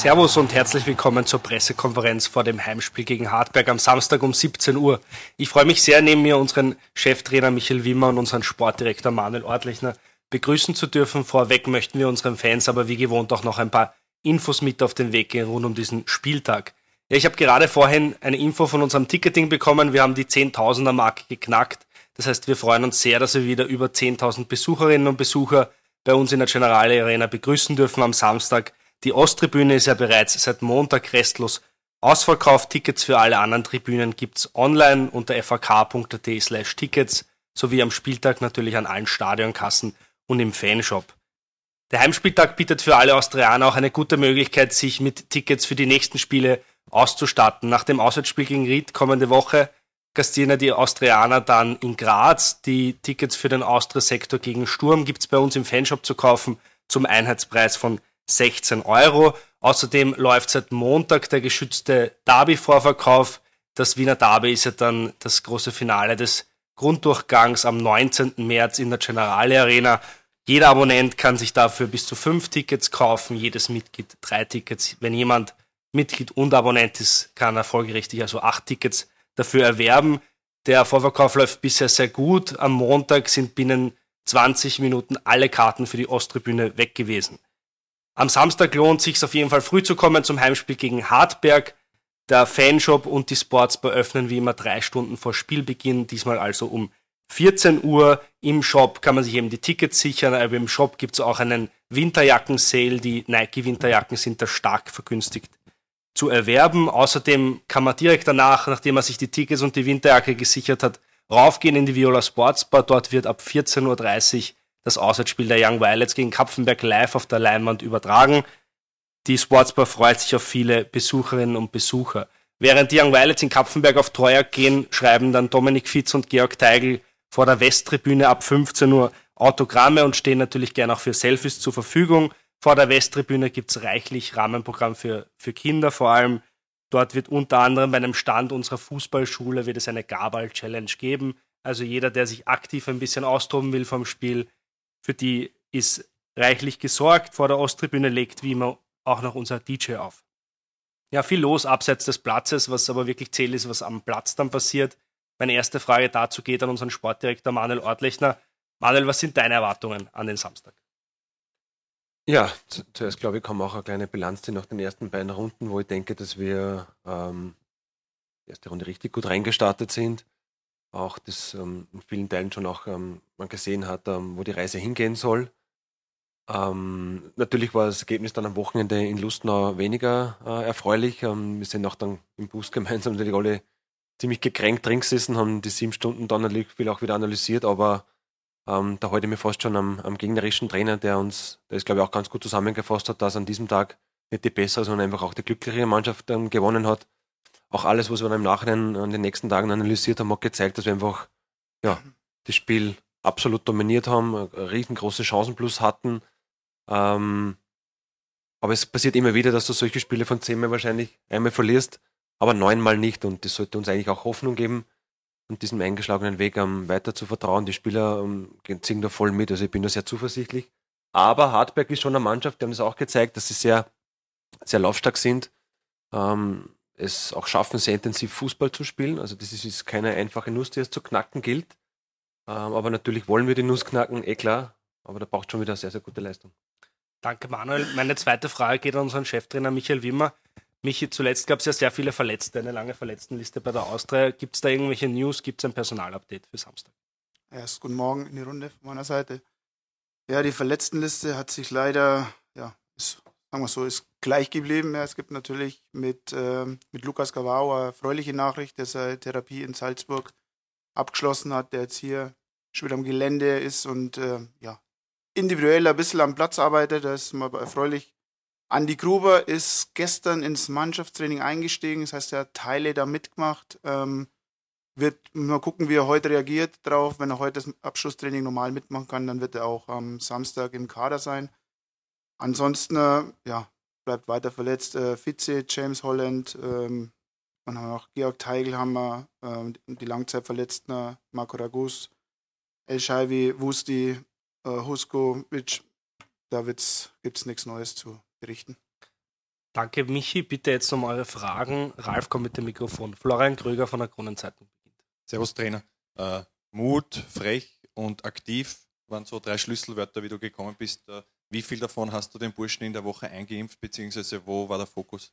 Servus und herzlich willkommen zur Pressekonferenz vor dem Heimspiel gegen Hartberg am Samstag um 17 Uhr. Ich freue mich sehr, neben mir unseren Cheftrainer Michael Wimmer und unseren Sportdirektor Manuel Ortlechner begrüßen zu dürfen. Vorweg möchten wir unseren Fans aber wie gewohnt auch noch ein paar Infos mit auf den Weg gehen rund um diesen Spieltag. Ja, ich habe gerade vorhin eine Info von unserem Ticketing bekommen. Wir haben die 10.000er Marke geknackt. Das heißt, wir freuen uns sehr, dass wir wieder über 10.000 Besucherinnen und Besucher bei uns in der Generale Arena begrüßen dürfen am Samstag. Die Osttribüne ist ja bereits seit Montag restlos ausverkauft. Tickets für alle anderen Tribünen gibt's online unter fak.at slash tickets sowie am Spieltag natürlich an allen Stadionkassen und im Fanshop. Der Heimspieltag bietet für alle Austrianer auch eine gute Möglichkeit, sich mit Tickets für die nächsten Spiele auszustatten. Nach dem Auswärtsspiel gegen Ried kommende Woche gastieren die Austrianer dann in Graz. Die Tickets für den Austria-Sektor gegen Sturm gibt's bei uns im Fanshop zu kaufen zum Einheitspreis von 16 Euro. Außerdem läuft seit Montag der geschützte Derby-Vorverkauf. Das Wiener Derby ist ja dann das große Finale des Grunddurchgangs am 19. März in der Generale Arena. Jeder Abonnent kann sich dafür bis zu fünf Tickets kaufen, jedes Mitglied drei Tickets. Wenn jemand Mitglied und Abonnent ist, kann er folgerichtig also acht Tickets dafür erwerben. Der Vorverkauf läuft bisher sehr gut. Am Montag sind binnen 20 Minuten alle Karten für die Osttribüne weg gewesen. Am Samstag lohnt sich auf jeden Fall früh zu kommen zum Heimspiel gegen Hartberg. Der Fanshop und die Sportsbar öffnen wie immer drei Stunden vor Spielbeginn, diesmal also um 14 Uhr. Im Shop kann man sich eben die Tickets sichern, aber im Shop gibt es auch einen Winterjacken-Sale. Die Nike-Winterjacken sind da stark vergünstigt zu erwerben. Außerdem kann man direkt danach, nachdem man sich die Tickets und die Winterjacke gesichert hat, raufgehen in die Viola Sportsbar. Dort wird ab 14.30 Uhr das Auswärtsspiel der Young Violets gegen Kapfenberg live auf der Leinwand übertragen. Die Sportsbar freut sich auf viele Besucherinnen und Besucher. Während die Young Violets in Kapfenberg auf Treuer gehen, schreiben dann Dominik Fitz und Georg Teigl vor der Westtribüne ab 15 Uhr Autogramme und stehen natürlich gern auch für Selfies zur Verfügung. Vor der Westtribüne gibt es reichlich Rahmenprogramm für, für Kinder vor allem. Dort wird unter anderem bei einem Stand unserer Fußballschule wird es eine Gabal-Challenge geben. Also jeder, der sich aktiv ein bisschen austoben will vom Spiel, für die ist reichlich gesorgt. Vor der Osttribüne legt wie immer auch noch unser DJ auf. Ja, viel los abseits des Platzes, was aber wirklich zählt ist, was am Platz dann passiert. Meine erste Frage dazu geht an unseren Sportdirektor Manuel Ortlechner. Manuel, was sind deine Erwartungen an den Samstag? Ja, zuerst glaube ich, kommen auch eine kleine Bilanz nach den ersten beiden Runden, wo ich denke, dass wir ähm, die erste Runde richtig gut reingestartet sind auch das ähm, in vielen Teilen schon auch ähm, man gesehen hat, ähm, wo die Reise hingehen soll. Ähm, natürlich war das Ergebnis dann am Wochenende in Lustnau weniger äh, erfreulich. Ähm, wir sind auch dann im Bus gemeinsam natürlich alle ziemlich gekränkt drin gesessen, haben die sieben Stunden dann natürlich viel auch wieder analysiert, aber ähm, da heute mir fast schon am, am, gegnerischen Trainer, der uns, der ist glaube ich auch ganz gut zusammengefasst hat, dass an diesem Tag nicht die bessere, sondern einfach auch die glücklichere Mannschaft gewonnen hat auch alles, was wir dann im Nachhinein an den nächsten Tagen analysiert haben, hat gezeigt, dass wir einfach ja, das Spiel absolut dominiert haben, riesengroße Chancen plus hatten. Ähm, aber es passiert immer wieder, dass du solche Spiele von zehnmal wahrscheinlich einmal verlierst, aber neunmal nicht. Und das sollte uns eigentlich auch Hoffnung geben, und diesem eingeschlagenen Weg ähm, weiter zu vertrauen. Die Spieler ähm, ziehen da voll mit, also ich bin da sehr zuversichtlich. Aber Hartberg ist schon eine Mannschaft, die haben es auch gezeigt, dass sie sehr, sehr laufstark sind. Ähm, es auch schaffen, sehr intensiv Fußball zu spielen. Also das ist, ist keine einfache Nuss, die es zu knacken gilt. Ähm, aber natürlich wollen wir die Nuss knacken, eh klar. Aber da braucht schon wieder eine sehr, sehr gute Leistung. Danke, Manuel. Meine zweite Frage geht an unseren Cheftrainer Michael Wimmer. Michi, zuletzt gab es ja sehr viele Verletzte, eine lange Verletztenliste bei der Austria. Gibt es da irgendwelche News? Gibt es ein Personalupdate für Samstag? Erst guten Morgen in die Runde von meiner Seite. Ja, die Verletztenliste hat sich leider, ja, sagen wir so, ist gleich geblieben. Ja, es gibt natürlich mit, äh, mit Lukas Gavau eine erfreuliche Nachricht, dass er Therapie in Salzburg abgeschlossen hat, der jetzt hier schon wieder am Gelände ist und äh, ja, individuell ein bisschen am Platz arbeitet. Das ist mal erfreulich. Andi Gruber ist gestern ins Mannschaftstraining eingestiegen, das heißt, er hat Teile da mitgemacht. Ähm, wird mal gucken, wie er heute reagiert drauf. Wenn er heute das Abschlusstraining normal mitmachen kann, dann wird er auch am Samstag im Kader sein. Ansonsten, äh, ja, bleibt weiter verletzt. Äh, Fitze, James Holland, ähm, und auch Georg Teigl haben wir, äh, die Langzeitverletzten, äh, Marco Ragus, El Shaivi, Wusti, äh, Huskovic. Da gibt es nichts Neues zu berichten. Danke, Michi. Bitte jetzt um eure Fragen. Ralf kommt mit dem Mikrofon. Florian Kröger von der Kronenzeitung. Servus, Trainer. Äh, Mut, frech und aktiv waren so drei Schlüsselwörter, wie du gekommen bist. Äh, wie viel davon hast du den Burschen in der Woche eingeimpft, beziehungsweise wo war der Fokus?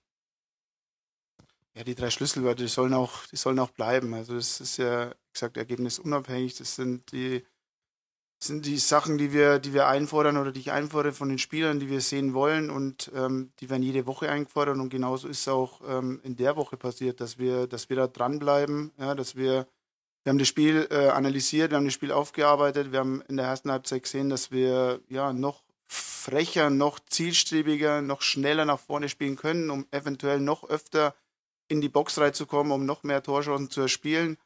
Ja, die drei Schlüsselwörter, die sollen auch, die sollen auch bleiben. Also das ist ja, wie gesagt, ergebnisunabhängig. Das sind die, das sind die Sachen, die wir, die wir einfordern oder die ich einfordere von den Spielern, die wir sehen wollen und ähm, die werden jede Woche eingefordert und genauso ist es auch ähm, in der Woche passiert, dass wir, dass wir da dranbleiben, ja, dass wir, wir haben das Spiel äh, analysiert, wir haben das Spiel aufgearbeitet, wir haben in der ersten Halbzeit gesehen, dass wir ja noch frecher, noch zielstrebiger, noch schneller nach vorne spielen können, um eventuell noch öfter in die Box reinzukommen, um noch mehr Torchancen zu erspielen.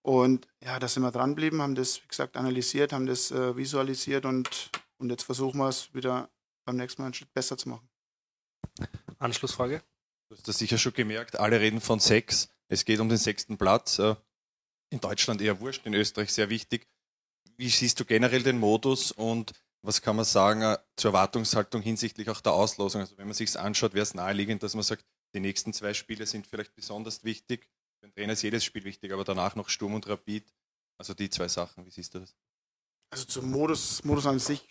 Und ja, da sind wir dranbleiben, haben das, wie gesagt, analysiert, haben das äh, visualisiert und, und jetzt versuchen wir es wieder beim nächsten Mal einen Schritt besser zu machen. Anschlussfrage? Du hast das sicher schon gemerkt, alle reden von sechs. Es geht um den sechsten Platz. Äh, in Deutschland eher wurscht, in Österreich sehr wichtig. Wie siehst du generell den Modus und was kann man sagen äh, zur Erwartungshaltung hinsichtlich auch der Auslosung? Also wenn man sich anschaut, wäre es naheliegend, dass man sagt, die nächsten zwei Spiele sind vielleicht besonders wichtig. Für den Trainer ist jedes Spiel wichtig, aber danach noch Sturm und Rapid. Also die zwei Sachen, wie siehst du das? Also zum Modus, Modus an sich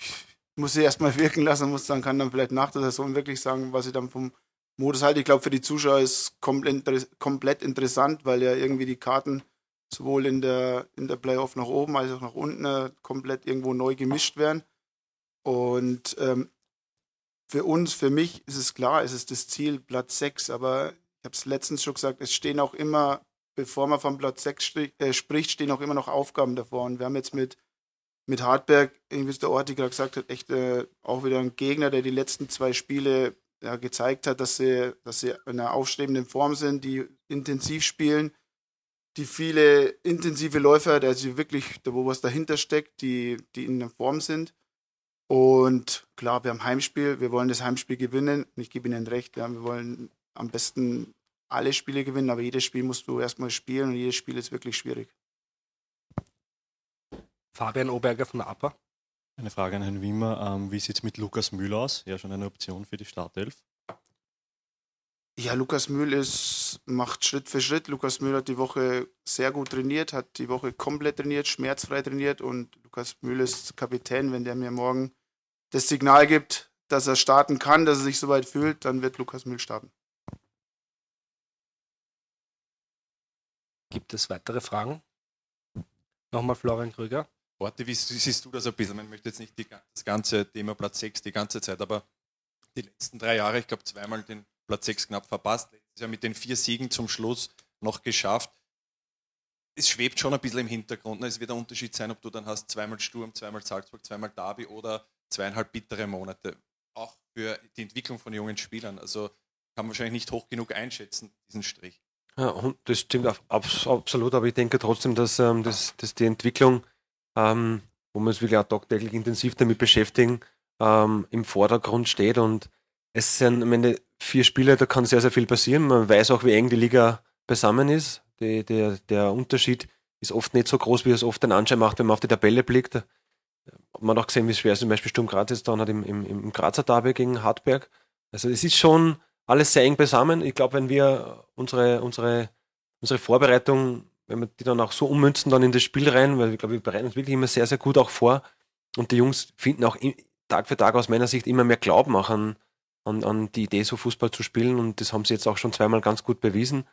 muss ich erstmal wirken lassen, muss dann kann dann vielleicht nach der Saison wirklich sagen, was ich dann vom Modus halte. Ich glaube, für die Zuschauer ist komplett, komplett interessant, weil ja irgendwie die Karten sowohl in der, in der Playoff nach oben als auch nach unten äh, komplett irgendwo neu gemischt werden. Und ähm, für uns, für mich ist es klar, es ist das Ziel Platz 6, aber ich habe es letztens schon gesagt, es stehen auch immer, bevor man von Platz 6 äh, spricht, stehen auch immer noch Aufgaben davor. Und wir haben jetzt mit, mit Hartberg, wie es der Orti gerade gesagt hat, echt äh, auch wieder einen Gegner, der die letzten zwei Spiele ja, gezeigt hat, dass sie, dass sie in einer aufstrebenden Form sind, die intensiv spielen, die viele intensive Läufer, sie wirklich, wo was dahinter steckt, die, die in der Form sind. Und klar, wir haben Heimspiel, wir wollen das Heimspiel gewinnen. Und ich gebe Ihnen recht, ja, wir wollen am besten alle Spiele gewinnen, aber jedes Spiel musst du erstmal spielen und jedes Spiel ist wirklich schwierig. Fabian Oberger von der APA. Eine Frage an Herrn Wimmer. Ähm, wie sieht es mit Lukas Mühl aus? Ja, schon eine Option für die Startelf. Ja, Lukas Mühl ist, macht Schritt für Schritt. Lukas Mühl hat die Woche sehr gut trainiert, hat die Woche komplett trainiert, schmerzfrei trainiert und Lukas Mühl ist Kapitän. Wenn der mir morgen das Signal gibt, dass er starten kann, dass er sich soweit fühlt, dann wird Lukas Mühl starten. Gibt es weitere Fragen? Nochmal Florian Krüger. Orte, wie siehst du das ein bisschen? Man möchte jetzt nicht die, das ganze Thema Platz 6 die ganze Zeit, aber die letzten drei Jahre, ich glaube zweimal den Platz 6 knapp verpasst. Letztes Jahr mit den vier Siegen zum Schluss noch geschafft. Es schwebt schon ein bisschen im Hintergrund. Ne? Es wird ein Unterschied sein, ob du dann hast zweimal Sturm, zweimal Salzburg, zweimal Derby oder zweieinhalb bittere Monate. Auch für die Entwicklung von jungen Spielern. Also kann man wahrscheinlich nicht hoch genug einschätzen, diesen Strich. Ja, das stimmt absolut, aber ich denke trotzdem, dass, ähm, dass, dass die Entwicklung, ähm, wo wir uns wirklich auch tagtäglich intensiv damit beschäftigen, ähm, im Vordergrund steht und es sind am Ende vier Spiele, da kann sehr, sehr viel passieren. Man weiß auch, wie eng die Liga beisammen ist. Die, der, der Unterschied ist oft nicht so groß, wie es oft den Anschein macht, wenn man auf die Tabelle blickt. Man hat auch gesehen, wie schwer es zum Beispiel Sturm Graz jetzt dann hat im, im, im Grazer Derby gegen Hartberg. Also es ist schon alles sehr eng beisammen. Ich glaube, wenn wir unsere, unsere, unsere Vorbereitung, wenn wir die dann auch so ummünzen dann in das Spiel rein, weil ich glaube, wir bereiten uns wirklich immer sehr, sehr gut auch vor und die Jungs finden auch Tag für Tag aus meiner Sicht immer mehr Glauben auch an, an, an die Idee, so Fußball zu spielen und das haben sie jetzt auch schon zweimal ganz gut bewiesen.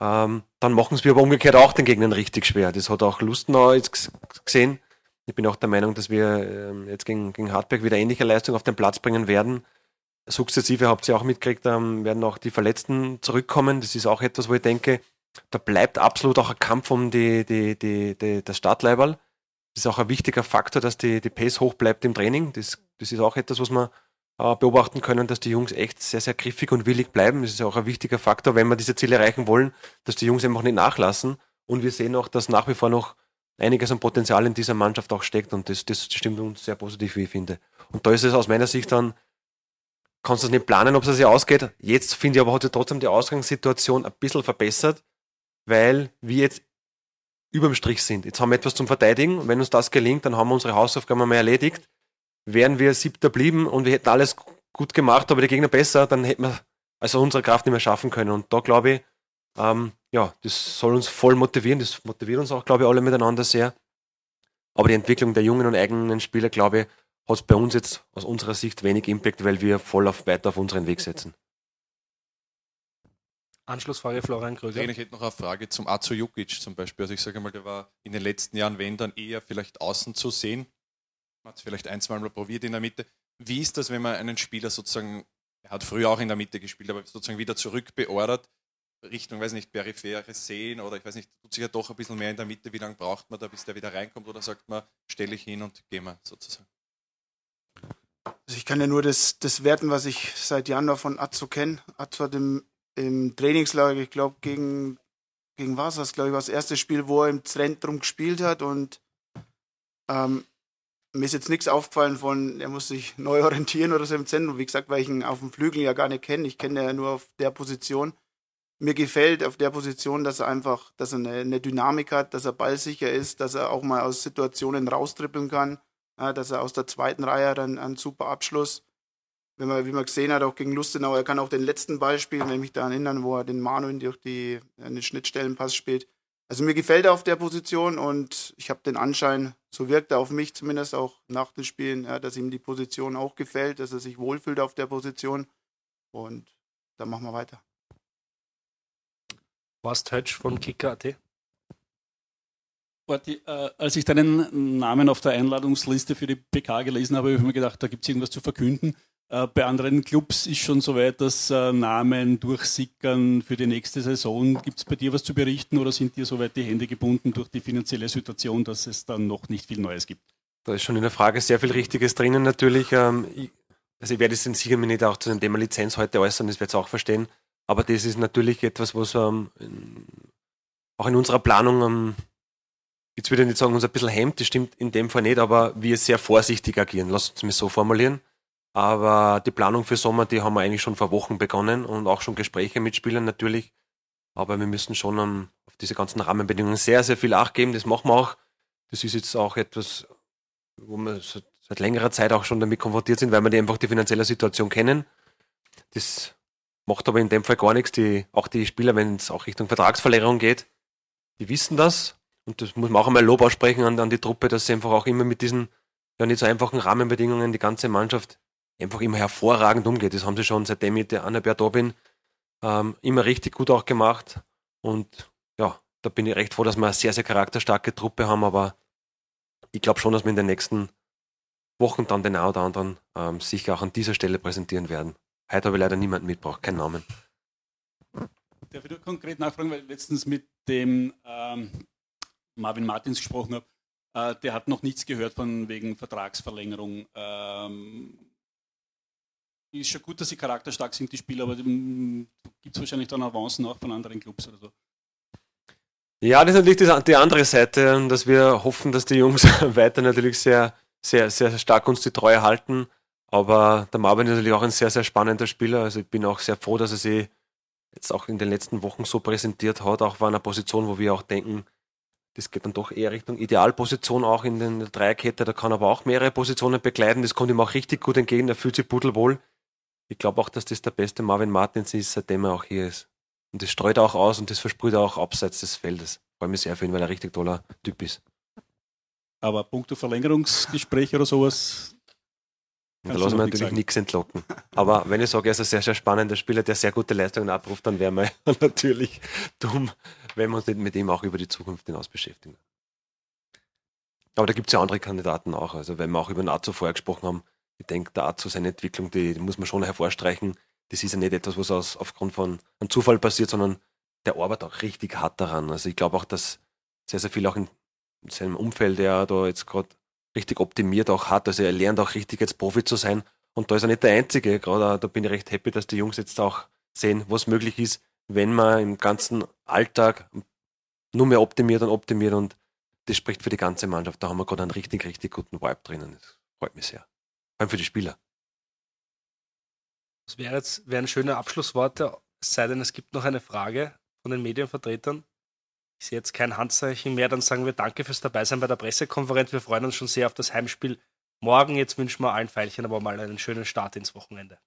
Ähm, dann machen es wir aber umgekehrt auch den Gegnern richtig schwer. Das hat auch Lustenau jetzt gesehen. Ich bin auch der Meinung, dass wir ähm, jetzt gegen, gegen Hartberg wieder ähnliche Leistung auf den Platz bringen werden. Sukzessive habt ihr auch mitgekriegt, ähm, werden auch die Verletzten zurückkommen. Das ist auch etwas, wo ich denke, da bleibt absolut auch ein Kampf um die, die, die, die, das Startleiberl. Das ist auch ein wichtiger Faktor, dass die, die Pace hoch bleibt im Training. Das, das ist auch etwas, was man äh, beobachten können, dass die Jungs echt sehr, sehr griffig und willig bleiben. Das ist auch ein wichtiger Faktor, wenn wir diese Ziele erreichen wollen, dass die Jungs einfach nicht nachlassen. Und wir sehen auch, dass nach wie vor noch einiges an Potenzial in dieser Mannschaft auch steckt und das, das stimmt uns sehr positiv, wie ich finde. Und da ist es aus meiner Sicht dann, kannst du es nicht planen, ob es sich ausgeht. Jetzt finde ich aber, hat sich trotzdem die Ausgangssituation ein bisschen verbessert, weil wir jetzt überm Strich sind. Jetzt haben wir etwas zum Verteidigen. Wenn uns das gelingt, dann haben wir unsere Hausaufgaben mal erledigt wären wir siebter blieben und wir hätten alles gut gemacht, aber die Gegner besser, dann hätten wir also unsere Kraft nicht mehr schaffen können. Und da glaube ich, ähm, ja, das soll uns voll motivieren. Das motiviert uns auch, glaube ich, alle miteinander sehr. Aber die Entwicklung der jungen und eigenen Spieler, glaube ich, hat bei uns jetzt aus unserer Sicht wenig Impact, weil wir voll auf, weiter auf unseren Weg setzen. Anschlussfrage, Florian Kröger. Ich hätte noch eine Frage zum Azu Jukic zum Beispiel. Also ich sage mal, der war in den letzten Jahren, wenn dann eher vielleicht außen zu sehen. Man hat es vielleicht ein, zwei Mal probiert in der Mitte. Wie ist das, wenn man einen Spieler sozusagen, er hat früher auch in der Mitte gespielt, aber sozusagen wieder zurückbeordert, Richtung, weiß nicht, periphere Seen oder ich weiß nicht, tut sich ja doch ein bisschen mehr in der Mitte. Wie lange braucht man da, bis der wieder reinkommt oder sagt man, stelle ich hin und gehe mal sozusagen? Also ich kann ja nur das, das werten, was ich seit Januar von Atzo kenne. Atzo hat im, im Trainingslager, ich glaube, gegen, gegen was das, glaube ich, war das erste Spiel, wo er im Zentrum gespielt hat und ähm, mir ist jetzt nichts aufgefallen von, er muss sich neu orientieren oder so im Zentrum. Wie gesagt, weil ich ihn auf dem Flügel ja gar nicht kenne. Ich kenne ja nur auf der Position. Mir gefällt auf der Position, dass er einfach, dass er eine, eine Dynamik hat, dass er ballsicher ist, dass er auch mal aus Situationen raustrippeln kann ja, dass er aus der zweiten Reihe hat einen, einen super Abschluss. Wenn man, wie man gesehen hat, auch gegen Lustenau, er kann auch den letzten Ball spielen, wenn ich mich daran erinnern, wo er den Manuel durch die, den Schnittstellenpass spielt. Also mir gefällt er auf der Position und ich habe den Anschein, so wirkt er auf mich zumindest auch nach den Spielen, ja, dass ihm die Position auch gefällt, dass er sich wohlfühlt auf der Position. Und dann machen wir weiter. Was Touch von Kicker.at? Äh, als ich deinen Namen auf der Einladungsliste für die PK gelesen habe, habe ich mir gedacht, da gibt es irgendwas zu verkünden. Äh, bei anderen Clubs ist schon soweit, dass äh, Namen durchsickern für die nächste Saison. Gibt es bei dir was zu berichten oder sind dir soweit die Hände gebunden durch die finanzielle Situation, dass es dann noch nicht viel Neues gibt? Da ist schon in der Frage sehr viel Richtiges drinnen natürlich. Ähm, ich, also ich werde es sicher mir nicht auch zu dem Thema Lizenz heute äußern, das wird es auch verstehen. Aber das ist natürlich etwas, was ähm, auch in unserer Planung ähm, jetzt würde ich nicht sagen, uns ein bisschen hemmt, das stimmt in dem Fall nicht, aber wir sehr vorsichtig agieren. Lass uns mich so formulieren. Aber die Planung für Sommer, die haben wir eigentlich schon vor Wochen begonnen und auch schon Gespräche mit Spielern natürlich. Aber wir müssen schon um, auf diese ganzen Rahmenbedingungen sehr, sehr viel Acht geben. Das machen wir auch. Das ist jetzt auch etwas, wo wir seit längerer Zeit auch schon damit konfrontiert sind, weil wir die einfach die finanzielle Situation kennen. Das macht aber in dem Fall gar nichts. Die, auch die Spieler, wenn es auch Richtung Vertragsverlängerung geht, die wissen das und das muss man auch einmal Lob aussprechen an, an die Truppe, dass sie einfach auch immer mit diesen ja nicht so einfachen Rahmenbedingungen die ganze Mannschaft einfach immer hervorragend umgeht. Das haben sie schon seitdem ich der Annabert da bin, ähm, immer richtig gut auch gemacht. Und ja, da bin ich recht froh, dass wir eine sehr, sehr charakterstarke Truppe haben, aber ich glaube schon, dass wir in den nächsten Wochen dann den einen oder anderen ähm, sicher auch an dieser Stelle präsentieren werden. Heute habe ich leider niemanden mitgebracht, keinen Namen. Darf ich nur konkret nachfragen, weil letztens mit dem ähm, Marvin Martins gesprochen habe, äh, der hat noch nichts gehört von wegen Vertragsverlängerung. Ähm, ist schon gut, dass sie charakterstark sind, die Spieler, aber gibt es wahrscheinlich dann Avancen auch von anderen Clubs oder so. Ja, das ist natürlich die andere Seite, dass wir hoffen, dass die Jungs weiter natürlich sehr, sehr, sehr stark uns die Treue halten. Aber der Marvin ist natürlich auch ein sehr, sehr spannender Spieler. Also ich bin auch sehr froh, dass er sich jetzt auch in den letzten Wochen so präsentiert hat, auch war einer Position, wo wir auch denken, das geht dann doch eher Richtung Idealposition auch in der Dreierkette. Da kann aber auch mehrere Positionen begleiten. Das kommt ihm auch richtig gut entgegen. Er fühlt sich pudelwohl. Ich glaube auch, dass das der beste Marvin Martins ist, seitdem er auch hier ist. Und das streut auch aus und das versprüht er auch abseits des Feldes. Freue mich sehr für ihn, weil er ein richtig toller Typ ist. Aber punkto Verlängerungsgespräch oder sowas, da lassen wir natürlich nichts entlocken. Aber wenn ich sage, er ist ein sehr, sehr spannender Spieler, der sehr gute Leistungen abruft, dann wären wir natürlich dumm, wenn wir uns nicht mit ihm auch über die Zukunft hinaus beschäftigen. Aber da gibt es ja andere Kandidaten auch. Also wenn wir auch über Nazo vorher gesprochen haben, ich denke, der Azo, seine Entwicklung, die, die, muss man schon hervorstreichen. Das ist ja nicht etwas, was aus, aufgrund von einem Zufall passiert, sondern der arbeitet auch richtig hart daran. Also ich glaube auch, dass sehr, sehr viel auch in seinem Umfeld, der da jetzt gerade richtig optimiert auch hat. Also er lernt auch richtig jetzt Profi zu sein. Und da ist er nicht der Einzige. Gerade da bin ich recht happy, dass die Jungs jetzt auch sehen, was möglich ist, wenn man im ganzen Alltag nur mehr optimiert und optimiert. Und das spricht für die ganze Mannschaft. Da haben wir gerade einen richtig, richtig guten Vibe drinnen. Das freut mich sehr. Vor allem für die Spieler. Das wäre jetzt wären schöne Abschlussworte, es sei denn, es gibt noch eine Frage von den Medienvertretern. Sehe jetzt kein Handzeichen mehr, dann sagen wir Danke fürs Dabeisein bei der Pressekonferenz. Wir freuen uns schon sehr auf das Heimspiel morgen. Jetzt wünschen wir allen Pfeilchen aber mal einen schönen Start ins Wochenende.